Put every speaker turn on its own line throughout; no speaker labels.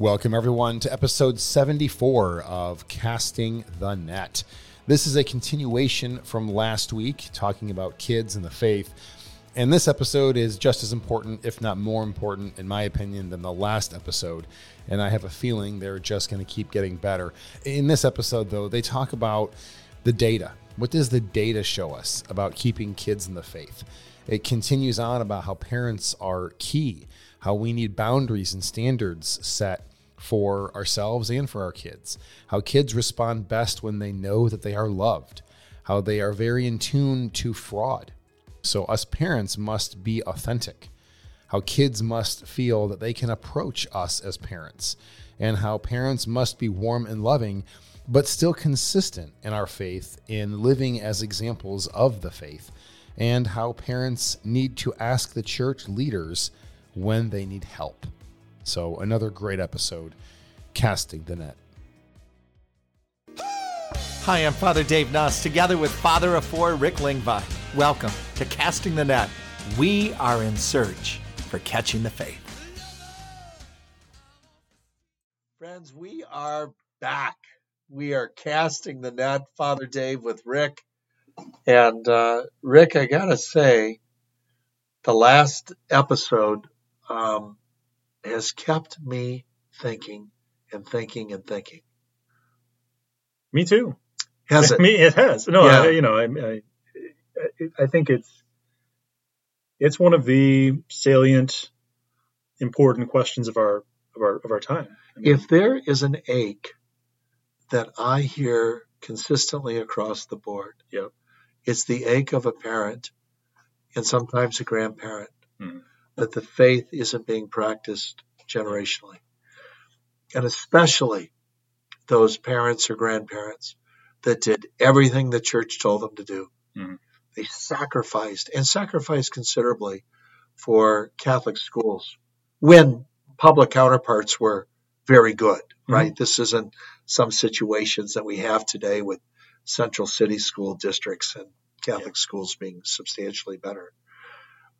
Welcome, everyone, to episode 74 of Casting the Net. This is a continuation from last week, talking about kids and the faith. And this episode is just as important, if not more important, in my opinion, than the last episode. And I have a feeling they're just going to keep getting better. In this episode, though, they talk about the data. What does the data show us about keeping kids in the faith? It continues on about how parents are key how we need boundaries and standards set for ourselves and for our kids, how kids respond best when they know that they are loved, how they are very in tune to fraud. So, us parents must be authentic, how kids must feel that they can approach us as parents, and how parents must be warm and loving, but still consistent in our faith in living as examples of the faith, and how parents need to ask the church leaders when they need help. So, another great episode, Casting the Net.
Hi, I'm Father Dave Nuss, together with Father of Four, Rick Lingvi. Welcome to Casting the Net. We are in search for catching the faith.
Friends, we are back. We are casting the net, Father Dave with Rick. And uh, Rick, I got to say, the last episode um, has kept me thinking and thinking and thinking.
Me too.
Has it?
Me, it has. No,
Yeah.
I, you know, I, I, I think it's it's one of the salient, important questions of our of our of our time. I mean,
If there is an ache that I hear consistently across the board,
Yep.
it's the ache of a parent and sometimes a grandparent
Mhm.
That the faith isn't being practiced generationally. And especially those parents or grandparents that did everything the church told them to do.
Mhm.
They sacrificed and sacrificed considerably for Catholic schools when public counterparts were very good, right? This isn't some situations that we have today with central city school districts and Catholic schools being substantially better.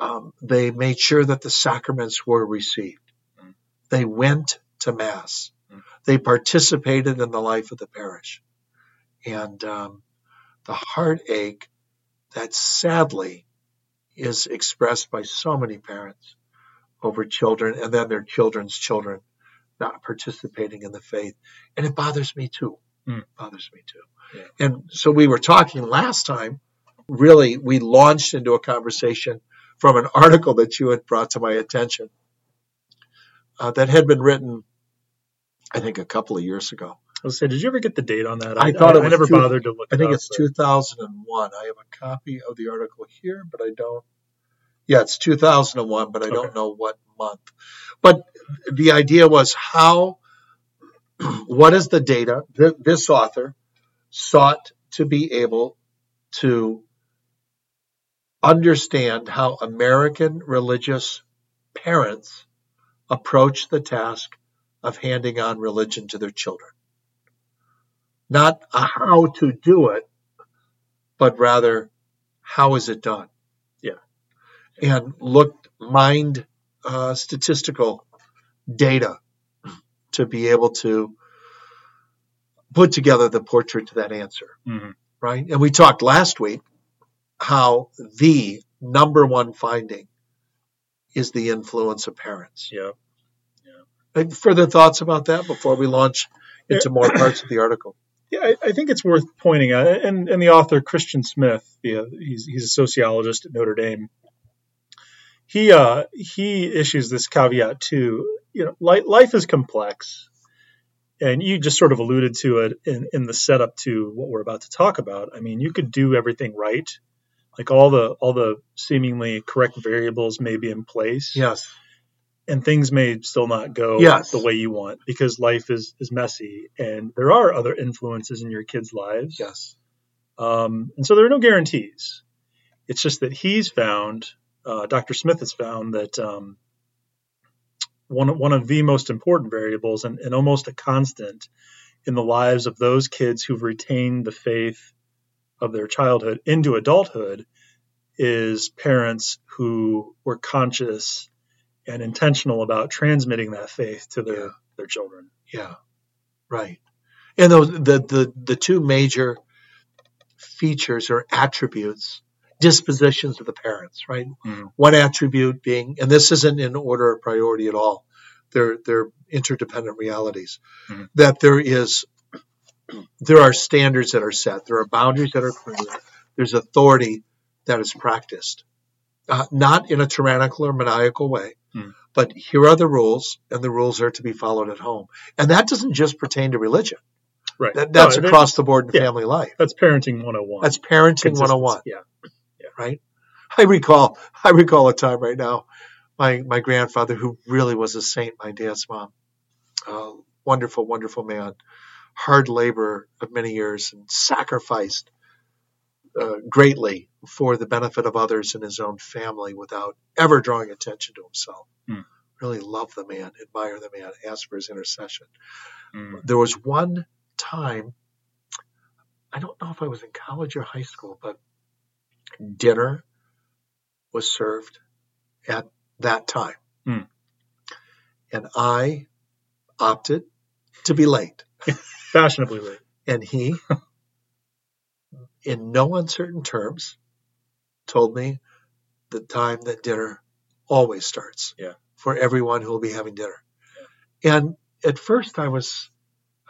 Um, they made sure that the sacraments were received.
Mm.
They went to Mass.
Mm.
They participated in the life of the parish. And um, the heartache that sadly is expressed by so many parents over children and then their children's children not participating in the faith. And it bothers me too.
Mm.
Bothers me too.
Yeah.
And so we were talking last time, really, we launched into a conversation from an article that you had brought to my attention uh, that had been written, I think, a couple of years ago.
I was say, did you ever get the date on that?
I thought it
I,
was
never
two-
bothered to look.
I
it
think
up,
it's
but-
2001. I have a copy of the article here, but I don't. Yeah, it's 2001, but I don't know what month. But the idea was how, what is the data? Th- This author sought to be able to understand how American religious parents approach the task of handing on religion to their children not a how to do it, but rather how is it done?
Yeah.
And looked, mined uh, statistical data to be able to put together the portrait to that answer,
Mhm.
right? And we talked last week how the number one finding is the influence of parents.
Yeah.
Any Further thoughts about that before we launch into more parts of the article?
Yeah, I, I think it's worth pointing out, and, and the author Christian Smith, yeah, he's he's a sociologist at Notre Dame. He uh, he issues this caveat too. You know, life, life is complex, and you just sort of alluded to it in, in the setup to what we're about to talk about. I mean, you could do everything right, like all the all the seemingly correct variables may be in place,
Yes.
and things may still not go
Yes.
the way you want because life is is messy, and there are other influences in your kids' lives.
Yes.
Um, and so there are no guarantees. It's just that he's found, uh, Dr. Smith has found that um, one, of- one of the most important variables and, and almost a constant in the lives of those kids who've retained the faith of their childhood into adulthood is parents who were conscious and intentional about transmitting that faith to their their children.
Yeah, right. And those the the the two major features or attributes, dispositions of the parents, right?
Mhm.
One attribute being, and this isn't in order of priority at all. They're they're interdependent realities.
Mhm.
That there is there are standards that are set. There are boundaries that are clear. There's authority that is practiced, uh, not in a tyrannical or maniacal way,
Hmm.
but here are the rules, and the rules are to be followed at home. And that doesn't just pertain to religion.
Right.
That, that's
No,
across the board in
yeah.
family life.
That's parenting 101.
That's parenting
Consistency.
101,
Yeah.
right? I recall, I recall a time right now. My my grandfather, who really was a saint, my dad's mom, uh, wonderful, wonderful man, hard labor of many years, and sacrificed uh, greatly for the benefit of others and his own family without ever drawing attention to himself.
Hmm.
Really love the man, admire the man, ask for his intercession.
Mm.
There was one time, I don't know if I was in college or high school, but dinner was served at that time.
Hmm.
And I opted to be late.
Fashionably late.
And he, in no uncertain terms, told me the time that dinner always starts
Yeah.
for everyone who will be having dinner. And at first I was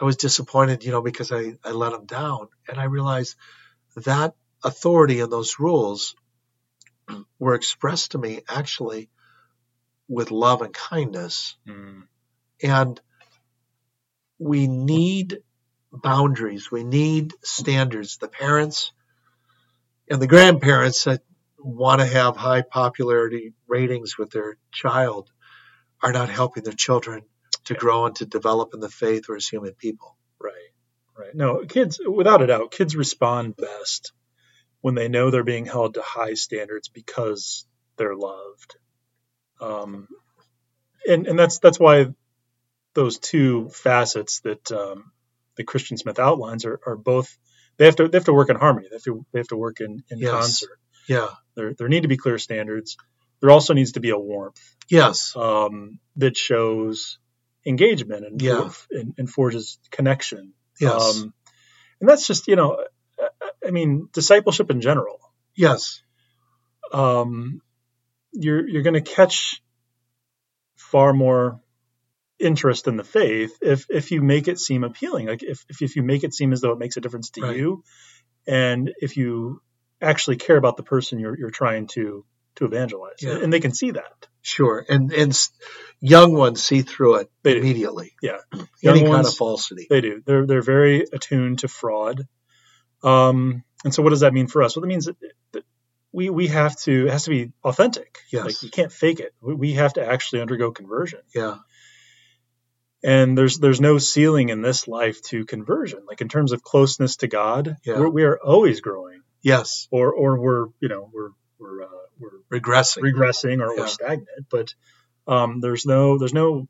I was disappointed, you know, because I, I let him down and I realized that authority and those rules were expressed to me actually with love and kindness.
Mm.
And we need boundaries, we need standards. The parents and the grandparents that want to have high popularity ratings with their child are not helping their children to grow and to develop in the faith or as human people.
Right. Right. No, kids, without a doubt, kids respond best when they know they're being held to high standards because they're loved. Um, and and that's that's why those two facets that um, the Christian Smith outlines are, are both they have to they have to work in harmony. They have to they have to work in, in
Yes.
concert.
Yeah.
There there need to be clear standards. There also needs to be a warmth
Yes.
um, that shows engagement and,
Yeah.
and, and forges connection.
Yes.
Um, and that's just, you know, I- I mean, discipleship in general.
yes.
Um, you're you're going to catch far more interest in the faith if if you make it seem appealing. Like if if, if you make it seem as though it makes a difference to
Right.
you, and if you actually care about the person you're you're trying to to evangelize,
Yeah.
and they can see that.
Sure. And and young ones see through it
They do.
immediately.
Yeah.
Any
Young
kind
ones-
of falsity.
They do. They're they're very attuned to fraud. Um, and so, what does that mean for us? Well, it means that, that we we have to it has to be authentic.
Yes.
Like you can't fake it. We, we have to actually undergo conversion.
Yeah.
And there's there's no ceiling in this life to conversion. Like in terms of closeness to God,
Yeah.
we're, we are always growing,
Yes.
or or we're you know we're we're uh, we're
Regressing.
regressing or,
Yeah.
or stagnant. But um, there's no there's no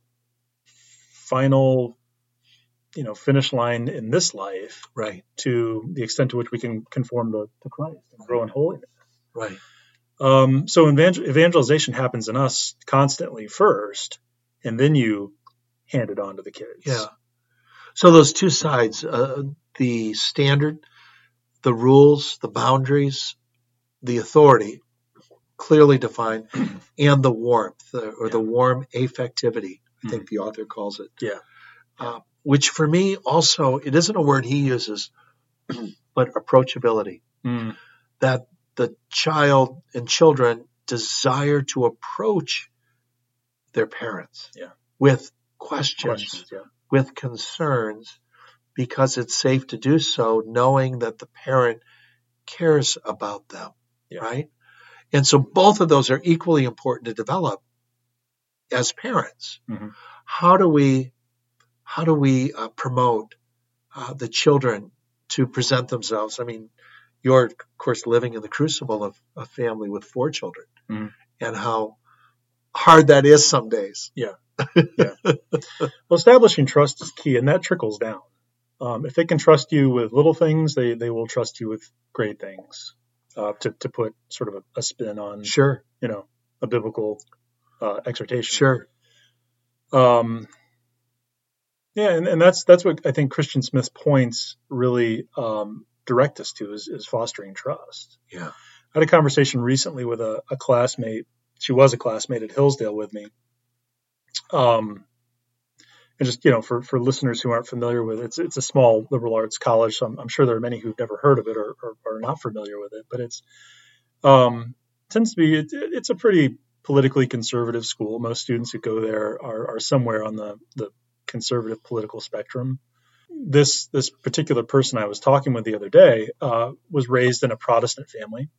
final you know finish line in this life
right.
to the extent to which we can conform to, to Christ and grow in holiness.
Right.
Um, so evangel- evangelization happens in us constantly first, and then you hand it on to the kids.
Yeah. So those two sides, uh, the standard, the rules, the boundaries, the authority, clearly defined, and the warmth uh, or the warm affectivity. I think the author calls it.
Yeah.
Uh, which for me also, it isn't a word he uses, but approachability.
Mm,
That the child and children desire to approach their parents
Yeah.
with questions
questions. Yeah.
with concerns because it's safe to do so knowing that the parent cares about them
Yeah.
right and so both of those are equally important to develop as parents
Mhm.
how do we how do we uh, promote uh, the children to present themselves i mean you're of course living in the crucible of a family with four children
Mhm.
and how hard that is some days
Well, establishing trust is key, and that trickles down. Um, if they can trust you with little things, they, they will trust you with great things. Uh, to to put sort of a, a spin on
sure
you know a biblical uh, exhortation.
sure
Um, Yeah, and, and that's that's what I think Christian Smith's points really um, direct us to is, is fostering trust.
Yeah.
I had a conversation recently with a, a classmate. She was a classmate at Hillsdale with me. Um, and just you know, for, for listeners who aren't familiar with it, it's it's a small liberal arts college, so I'm, I'm sure there are many who've never heard of it or, or, are not familiar with it. But it's um, tends to be it, it's a pretty politically conservative school. Most students who go there are, are somewhere on the, the conservative political spectrum. This this particular person I was talking with the other day uh, was raised in a Protestant family,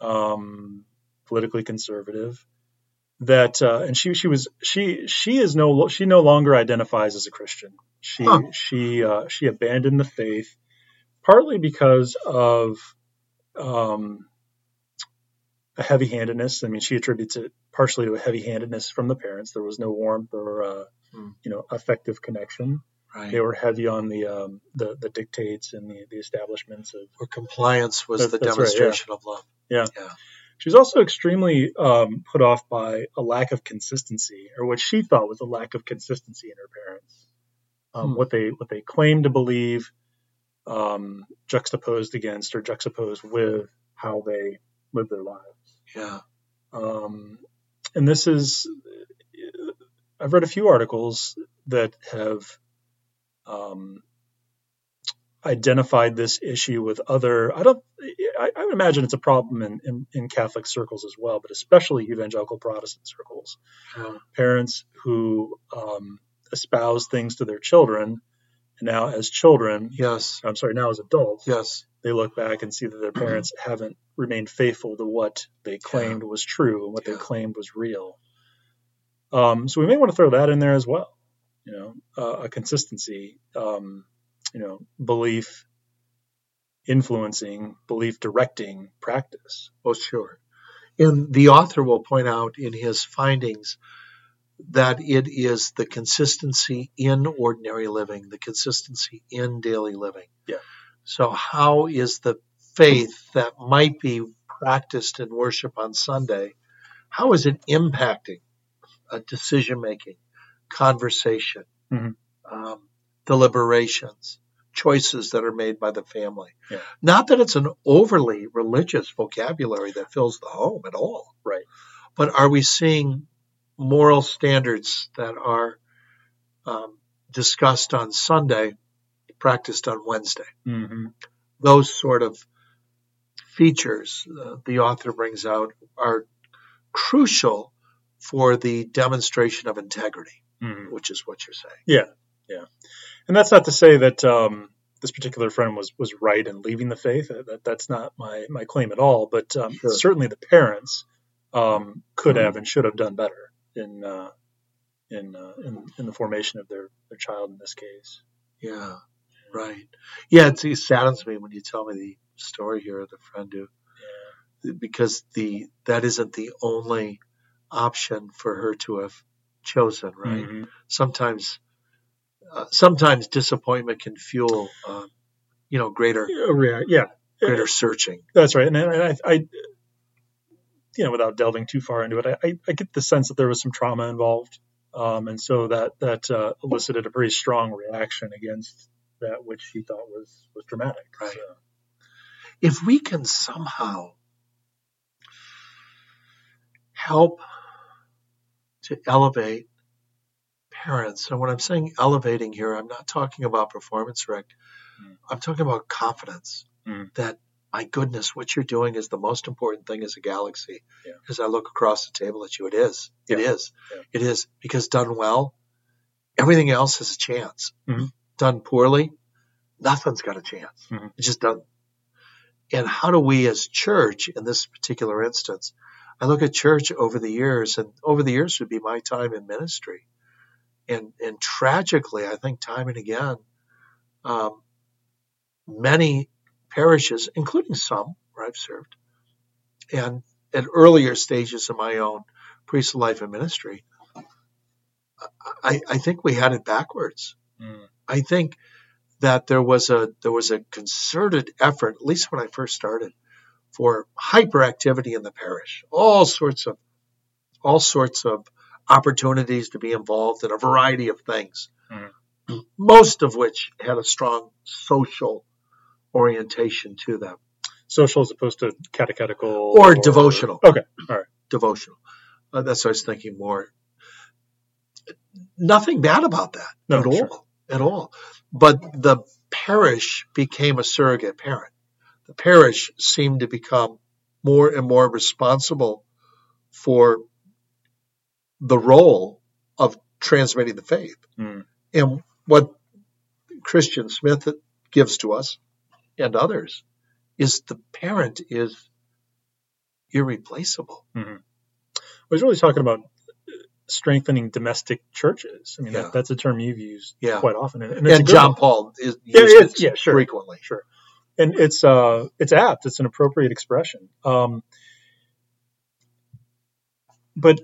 um, politically conservative. That uh, and she she was she she is no she no longer identifies as a Christian. She huh. she uh, she abandoned the faith partly because of um, a heavy-handedness. I mean, she attributes it partially to a heavy-handedness from the parents. There was no warmth or uh, hmm. you know affective connection. Right. They were heavy on the um, the, the dictates and the, the establishments of.
Or compliance was the demonstration
right,
yeah. of love.
Yeah. yeah. She was also extremely um, put off by a lack of consistency, or what she thought was a lack of consistency in her parents. Um, hmm. What they what they claimed to believe, um, juxtaposed against or juxtaposed with how they live their lives.
Yeah.
Um, and this is, I've read a few articles that have um, identified this issue with other. I don't. I, I would imagine it's a problem in, in, in, Catholic circles as well, but especially evangelical Protestant circles. Yeah. Parents who um, espouse things to their children, and now as children,
yes,
I'm sorry, now as adults,
yes,
they look back and see that their parents haven't remained faithful to what they claimed yeah. was true and what yeah. they claimed was real. Um, so we may want to throw that in there as well. You know, uh, a consistency, um, you know, belief influencing, belief directing practice.
Oh, sure. And the author will point out in his findings that it is the consistency in ordinary living, the consistency in daily living.
Yeah.
So, how is the faith that might be practiced in worship on Sunday, how is it impacting a decision making, conversation, mm-hmm. um, deliberations, choices that are made by the family?
Yeah.
Not that it's an overly religious vocabulary that fills the home at all.
Right.
But are we seeing moral standards that are um, discussed on Sunday practiced on Wednesday.
Mm-hmm.
Those sort of features uh, the author brings out are crucial for the demonstration of integrity, mm-hmm. which is what you're saying.
Yeah, yeah, and that's not to say that um, this particular friend was was right in leaving the faith. That that's not my my claim at all. But um, sure. certainly the parents um, could mm-hmm. have and should have done better in uh, in, uh, in in the formation of their their child in this case.
Yeah. Right. Yeah, it saddens me when you tell me the story here of the friend who, yeah. because the that isn't the only option for her to have chosen. Right. Mm-hmm. Sometimes, uh, sometimes disappointment can fuel, uh, you know, greater,
yeah,
greater searching.
That's right. And I, I, you know, without delving too far into it, I, I get the sense that there was some trauma involved. Um, and so that that uh, elicited a pretty strong reaction against that which he thought was was dramatic.
Right. So. If we can somehow help to elevate parents, and when I'm saying elevating here, I'm not talking about performance Rick. Mm. I'm talking about confidence mm. that my goodness, what you're doing is the most important thing as a galaxy.
Yeah.
As I look across the table at you, it is. It
yeah.
is. Yeah. It is because done well, everything else has a chance.
Mm-hmm.
Done poorly, nothing's got a chance.
Mm-hmm.
It just doesn't. And how do we as church, in this particular instance, I look at church over the years, and over the years would be my time in ministry. And, and tragically, I think time and again, um, many parishes, including some where I've served, and at earlier stages of my own priestly life and ministry, I, I think we had it backwards.
Mm.
I think that there was a there was a concerted effort, at least when I first started, for hyperactivity in the parish. All sorts of all sorts of opportunities to be involved in a variety of things.
Mm.
most of which had a strong social orientation to them
Social as opposed to catechetical
or, devotional.
Okay, all right.
Devotional. Uh, that's what I was thinking more. Nothing bad about that
No,
at
sure.
all. At all. But the parish became a surrogate parent. The parish seemed to become more and more responsible for the role of transmitting the faith.
Mm.
And what Christian Smith gives to us and others is the parent is irreplaceable.
I was really talking about strengthening domestic churches. I mean,
Yeah.
that, that's a term you've used
Yeah.
quite often, and, and,
And John
one.
Paul is
Yeah,
it
yeah, sure.
frequently.
Sure, and it's uh, it's apt. It's an appropriate expression. Um, but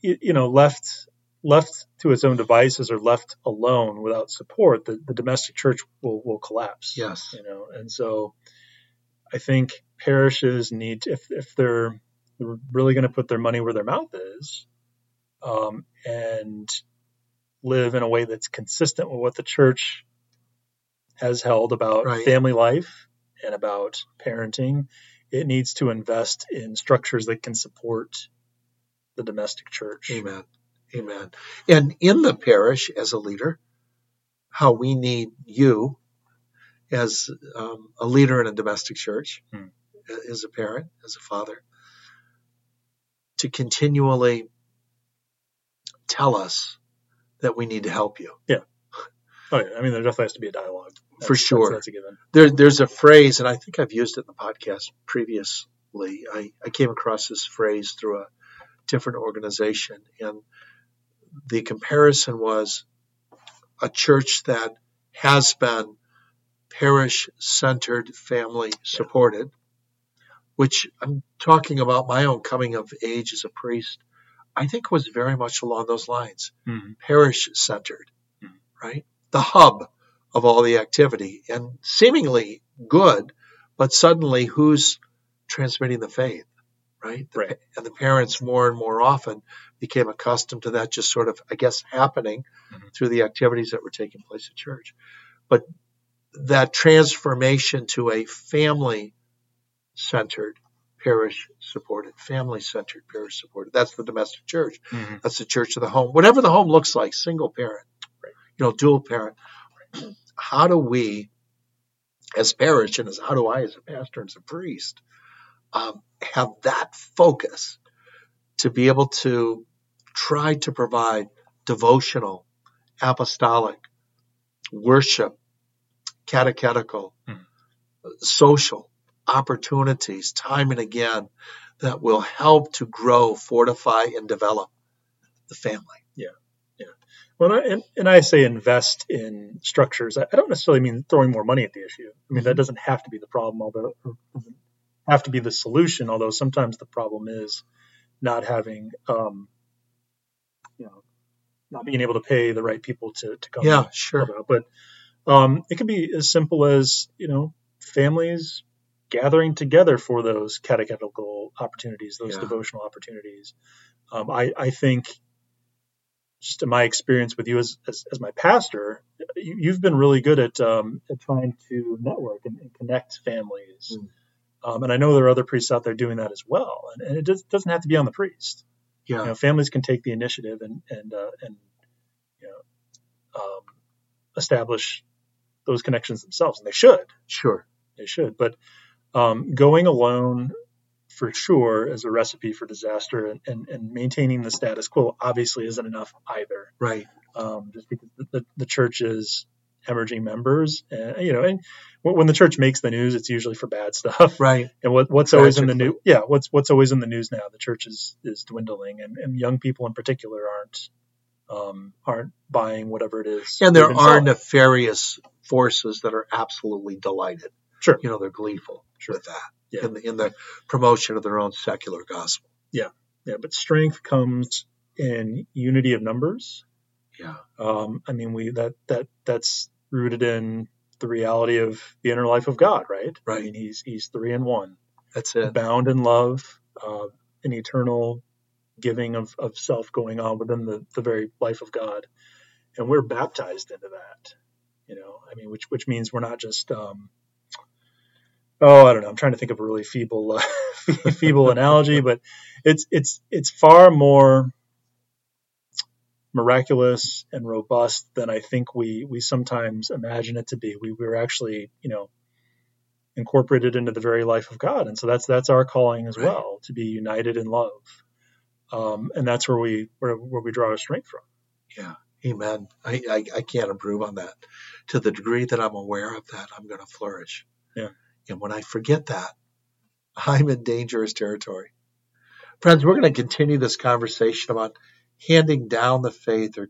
you know, left left to its own devices or left alone without support, the, the domestic church will will collapse.
Yes.
you know, and so I think parishes need to, if if they're they're really going to put their money where their mouth is, um, and live in a way that's consistent with what the church has held about
Right.
family life and about parenting, it needs to invest in structures that can support the domestic church.
Amen. Amen. And in the parish, as a leader, how we need you as um, a leader in a domestic church,
Hmm.
as a parent, as a father, to continually tell us that we need to help you. Yeah.
Oh, yeah. I mean, there definitely has to be a dialogue.
For sure.
That's, that's a given.
There, there's a phrase, and I think I've used it in the podcast previously. I, I came across this phrase through a different organization, and the comparison was a church that has been parish centered, family supported, which I'm talking about my own coming of age as a priest, I think was very much along those lines
Mhm.
parish centered,
Mhm.
right? The hub of all the activity and seemingly good, but suddenly who's transmitting the faith, right? The-
Right.
And the parents more and more often became accustomed to that just sort of, I guess, happening
Mhm.
through the activities that were taking place at church. But that transformation to a family centered, parish supported, family centered, parish supported. That's the domestic church.
Mhm.
That's the church of the home. Whatever the home looks like, single parent,
Right.
you know, dual parent. How do we, as parish, and as how do I, as a pastor and as a priest, um, have that focus to be able to try to provide devotional, apostolic, worship, catechetical,
Hmm.
social opportunities time and again that will help to grow, fortify, and develop the family.
When I, and, and I say invest in structures, I, don't necessarily mean throwing more money at the issue. I mean, that doesn't have to be the problem, although have to be the solution. Although sometimes the problem is not having, um, you know, not being able to pay the right people to to come.
Yeah, sure.
out. But um, it can be as simple as you know, families gathering together for those catechetical opportunities, those
Yeah.
devotional opportunities. Um, I, I think just in my experience with you as, as, as my pastor, you, you've been really good at, um, at trying to network and, and connect families.
Mm.
Um, and I know there are other priests out there doing that as well. And, and it does, doesn't have to be on the priest.
Yeah.
You know, families can take the initiative and, and, uh, and, you know, um, establish those connections themselves. And they should
Sure.
they should. But um, going alone for sure is a recipe for disaster, and, and, and maintaining the status quo obviously isn't enough either.
Right.
Um, just because the, the, the church is hemorrhaging members, and you know, and when the church makes the news, it's usually for bad stuff.
Right.
And what, what's always in the news? Yeah, what's what's always in the news now? The church is is dwindling, and, and young people in particular aren't um, aren't buying whatever it is.
And there are
selling.
nefarious forces that are absolutely delighted.
Sure.
You know, they're gleeful
Sure.
with that
Yeah.
in, the, in the promotion of their own secular gospel.
Yeah, but strength comes in unity of numbers.
Yeah.
Um, I mean, we that that that's rooted in the reality of the inner life of God, right? I
Right.
mean, he's he's three in one,
That's it.
bound in love, uh, an eternal giving of, of self going on within the, the very life of God. and we're baptized into that. You know, I mean, which which means we're not just um, oh, I don't know. I'm trying to think of a really feeble uh, feeble analogy, but it's it's it's far more miraculous and robust than I think we we sometimes imagine it to be. We were actually, you know, incorporated into the very life of God, and so that's that's our calling as well to be united in love, um, and that's where we where, where we draw our strength from.
Yeah, Amen. I, I I can't improve on that. To the degree that I'm aware of that, I'm going to flourish.
Yeah.
And when I forget that, I'm in dangerous territory. Friends, we're going to continue this conversation about handing down the faith or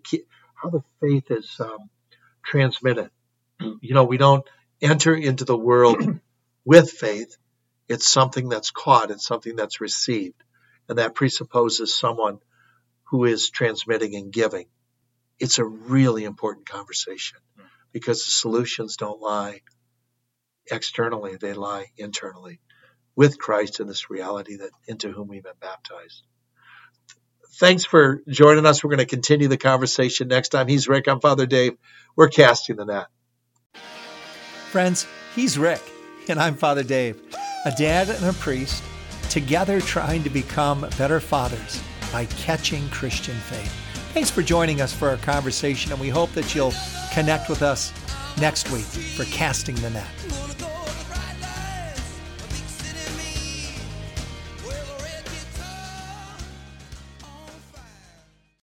how the faith is um, transmitted. You know, we don't enter into the world with faith. It's something that's caught, it's something that's received. And that presupposes someone who is transmitting and giving. It's a really important conversation because the solutions don't lie externally, they lie internally with Christ in this reality that into whom we've been baptized. Thanks for joining us. We're going to continue the conversation next time. He's Rick. I'm Father Dave. We're casting the net.
Friends, he's Rick, and I'm Father Dave, a dad and a priest, together trying to become better fathers by catching Christian faith. Thanks for joining us for our conversation, and we hope that you'll connect with us next week for Casting the Net.